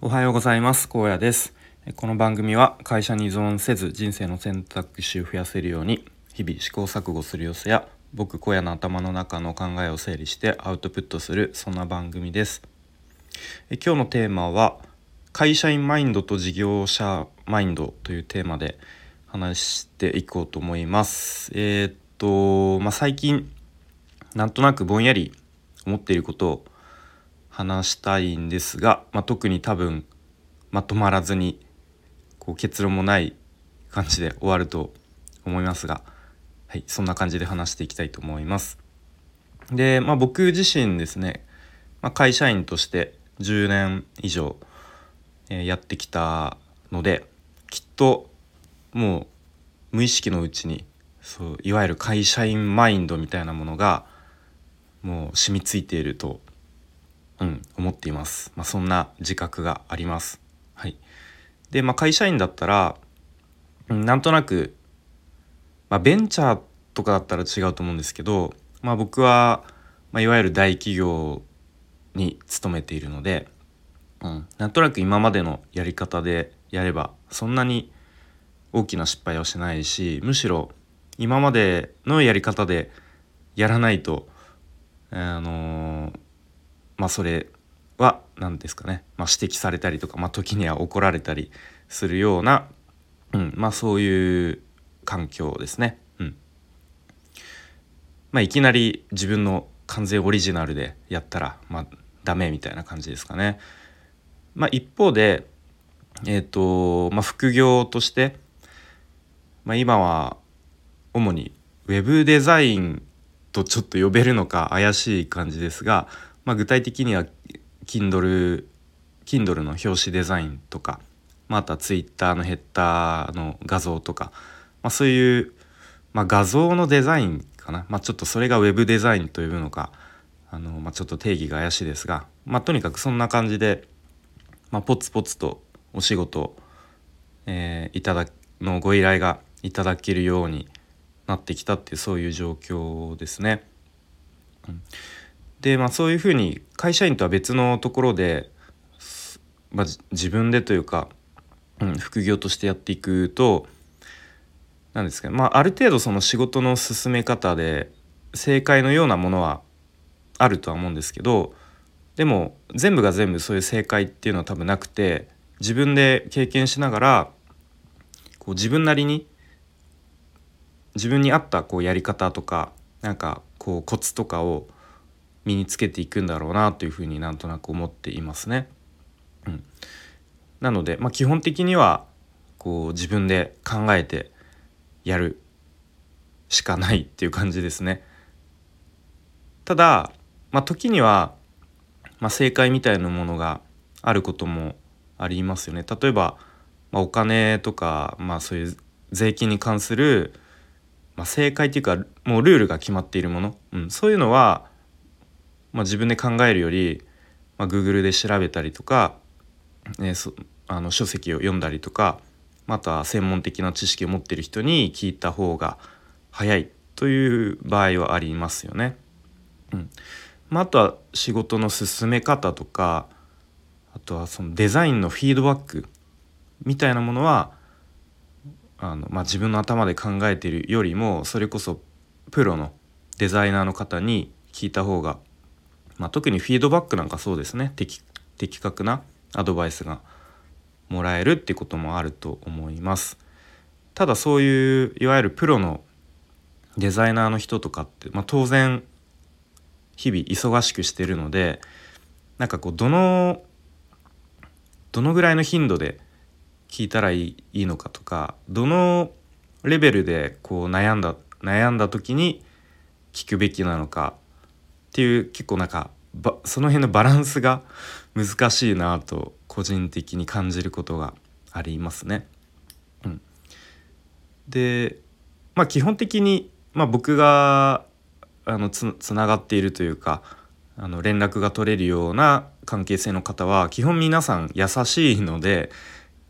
おはようございます。高野です。この番組は会社に依存せず人生の選択肢を増やせるように日々試行錯誤する様子や僕小屋の頭の中の考えを整理してアウトプットするそんな番組です。今日のテーマは会社員マインドと事業者マインドというテーマで話していこうと思います。えー、っとまあ、最近なんとなくぼんやり思っていることを話したいんですが、まあ、特に多分まとまらずにこう結論もない感じで終わると思いますが、はい、そんな感じで話していきたいと思います。で、まあ、僕自身ですね、まあ、会社員として10年以上、え、やってきたのできっともう無意識のうちにそういわゆる会社員マインドみたいなものがもう染みついていると、うん、思っています。まあ、そんな自覚があります。はい、で、まあ、会社員だったら、うん、なんとなく、まあ、ベンチャーとかだったら違うと思うんですけど、まあ、僕は、まあ、いわゆる大企業に勤めているので、うん、なんとなく今までのやり方でやればそんなに大きな失敗はしないしむしろ今までのやり方でやらないとあのまあそれは何ですかね、まあ、指摘されたりとか、まあ、時には怒られたりするような、うんまあ、そういう環境ですね。うんまあ、いきなり自分の完全オリジナルでやったら、まあ、ダメみたいな感じですかね。まあ、一方で、えーとまあ、副業として、まあ、今は主にウェブデザインとちょっと呼べるのか怪しい感じですが、まあ、具体的には Kindle, Kindle の表紙デザインとか、まあ、あとは Twitter のヘッダーの画像とか、まあ、そういう、まあ、画像のデザインかな、まあ、ちょっとそれが Web デザインと呼ぶのかあの、まあ、ちょっと定義が怪しいですが、まあ、とにかくそんな感じで、まあ、ポツポツとお仕事、えー、いただのご依頼がいただけるようになってきたっていうそういう状況ですね。うん、でまあそういうふうに会社員とは別のところで、まあ、自分でというか、うん、副業としてやっていくと何ですかね、まあ、ある程度その仕事の進め方で正解のようなものはあるとは思うんですけどでも全部が全部そういう正解っていうのは多分なくて自分で経験しながらこう自分なりに自分に合ったこうやり方とかなんかこうコツとかを身につけていくんだろうなというふうになんとなく思っていますね。うん、なので、まあ、基本的にはこう自分で考えてやるしかないっていう感じですね。ただ、まあ、時には、まあ、正解みたいなものがあることもありますよね。例えば、まあ、お金とか、まあ、そういう税金に関するまあ、正解っていうかもうルールが決まっているもの、うん、そういうのは、まあ、自分で考えるより、まあ、Google で調べたりとか、ね、そあの書籍を読んだりとかまた専門的な知識を持っている人に聞いた方が早いという場合はありますよね。うんまあ、あとは仕事の進め方とかあとはそのデザインのフィードバックみたいなものはあの、まあ、自分の頭で考えているよりもそれこそプロのデザイナーの方に聞いた方が、まあ、特にフィードバックなんかそうですね的的確なアドバイスがもらえるっていうこともあると思います。ただそういういわゆるプロのデザイナーの人とかって、まあ、当然日々忙しくしてるのでなんかこうどのどのぐらいの頻度で聞いたらいいのかとかどのレベルでこう悩んだ悩んだ時に聞くべきなのかっていう結構なんかその辺のバランスが難しいなと個人的に感じることがありますね。うん、でまあ基本的に、まあ、僕があのつつながっているというかあの連絡が取れるような関係性の方は基本皆さん優しいので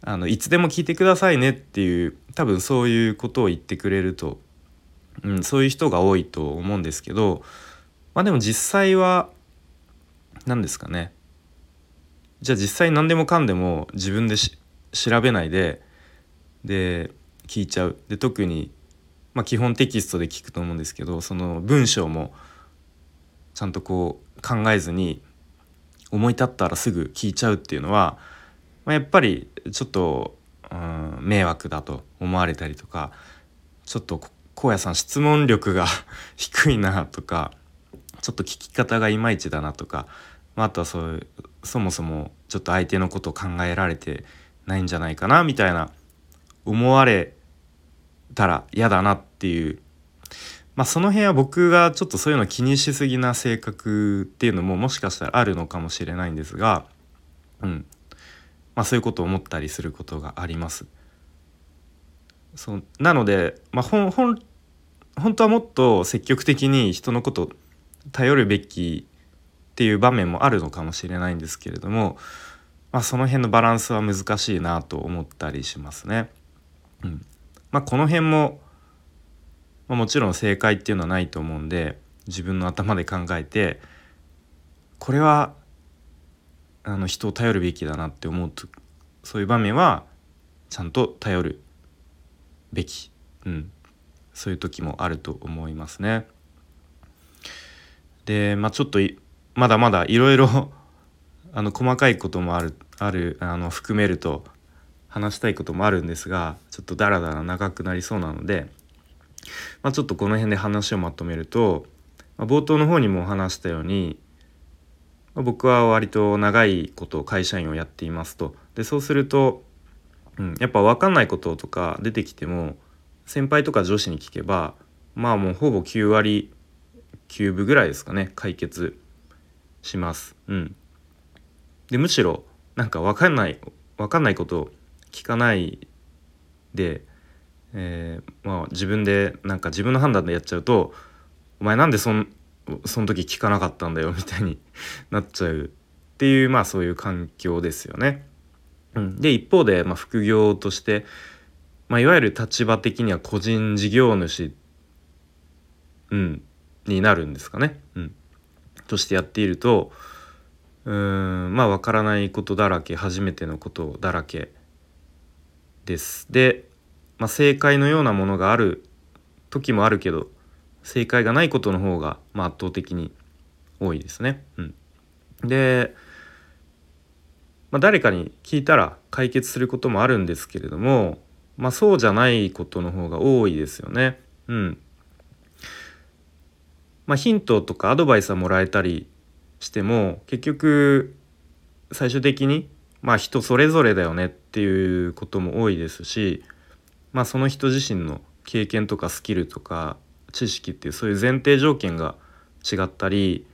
あのいつでも聞いてくださいねっていう多分そういうことを言ってくれると、うん、そういう人が多いと思うんですけどまあでも実際は何ですかね。じゃあ実際何でもかんでも自分で調べないでで聞いちゃう。で特に、まあ、基本テキストで聞くと思うんですけどその文章もちゃんとこう考えずに思い立ったらすぐ聞いちゃうっていうのは、まあ、やっぱりちょっと、うん、迷惑だと思われたりとかちょっと荒野さん質問力が 低いなとかちょっと聞き方がいまいちだなとか、まあ、あとはそういうそもそもちょっと相手のことを考えられてないんじゃないかなみたいな思われたら嫌だなっていうまあその辺は僕がちょっとそういうの気にしすぎな性格っていうのももしかしたらあるのかもしれないんですがうんまあそういうことを思ったりすることがあります。そうなので、まあ、ほんほん本当はもっと積極的に人のこと頼るべきっていう場面もあるのかもしれないんですけれども、まあ、その辺のバランスは難しいなと思ったりしますね。うんまあ、この辺も、まあ、もちろん正解っていうのはないと思うんで自分の頭で考えてこれはあの人を頼るべきだなって思うとそういう場面はちゃんと頼るべき、うん、そういう時もあると思いますね。でまあちょっとまだまだいろいろあの細かいこともあるあるあの含めると話したいこともあるんですがちょっとダラダラ長くなりそうなので、まあ、ちょっとこの辺で話をまとめると、まあ、冒頭の方にも話したように、まあ、僕は割と長いこと会社員をやっていますと。でそうすると、うん、やっぱ分かんないこととか出てきても先輩とか上司に聞けばまあもうほぼ9割9分ぐらいですかね解決します。うん、でむしろなんか分かんない分かんないことを聞かないで、えー、まあ、自分でなんか自分の判断でやっちゃうと「お前なんでそんその時聞かなかったんだよ」みたいに なっちゃうっていうまあそういう環境ですよね。うん、で一方で、まあ、副業としてまあ、いわゆる立場的には個人事業主、うん、になるんですかね、うん、としてやっているとうんまあ分からないことだらけ初めてのことだらけです。で、まあ、正解のようなものがある時もあるけど正解がないことの方が、まあ、圧倒的に多いですね。うん、で、まあ、誰かに聞いたら解決することもあるんですけれどもまあそうじゃないことの方が多いですよね。うん。まあヒントとかアドバイスはもらえたりしても結局最終的にまあ人それぞれだよねっていうことも多いですしまあその人自身の経験とかスキルとか知識っていうそういう前提条件が違ったり、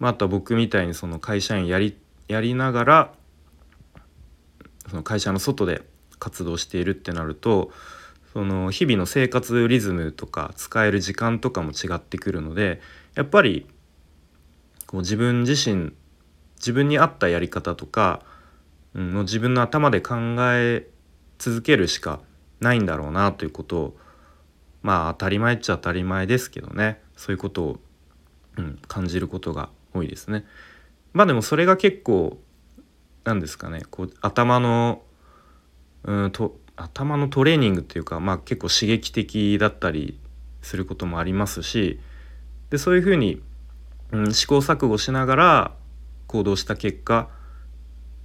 まあ、あとは僕みたいにその会社員やりやりながらその会社の外で活動しているってなるとその日々の生活リズムとか使える時間とかも違ってくるのでやっぱりこう自分自身自分に合ったやり方とか、うん、自分の頭で考え続けるしかないんだろうなということをまあ当たり前っちゃ当たり前ですけどねそういうことを、うん、感じることが多いですね。まあでもそれが結構なんですかねこう頭のうんと頭のトレーニングっていうか、まあ、結構刺激的だったりすることもありますしでそういうふうに、うん、試行錯誤しながら行動した結果、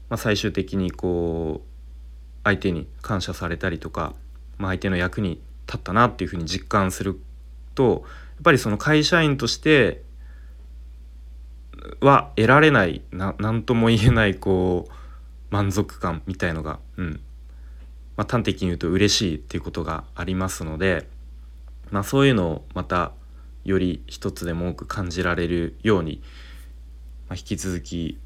まあ、最終的にこう相手に感謝されたりとか、まあ、相手の役に立ったなっていうふうに実感するとやっぱりその会社員としては得られない何とも言えないこう満足感みたいのが、うん、まあ、端的に言うと嬉しいっていうことがありますので、まあ、そういうのをまたより一つでも多く感じられるように、まあ、引き続き、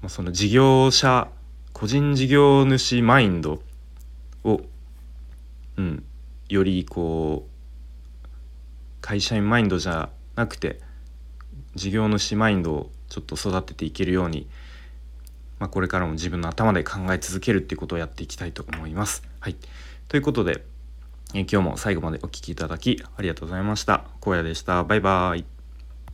まあ、その事業者個人事業主マインドを、うん、よりこう会社員マインドじゃなくて事業主マインドをちょっと育てていけるようにまあ、これからも自分の頭で考え続けるっていうことをやっていきたいと思います。はい、ということで、え今日も最後までお聴きいただきありがとうございました。荒野でした。バイバーイ。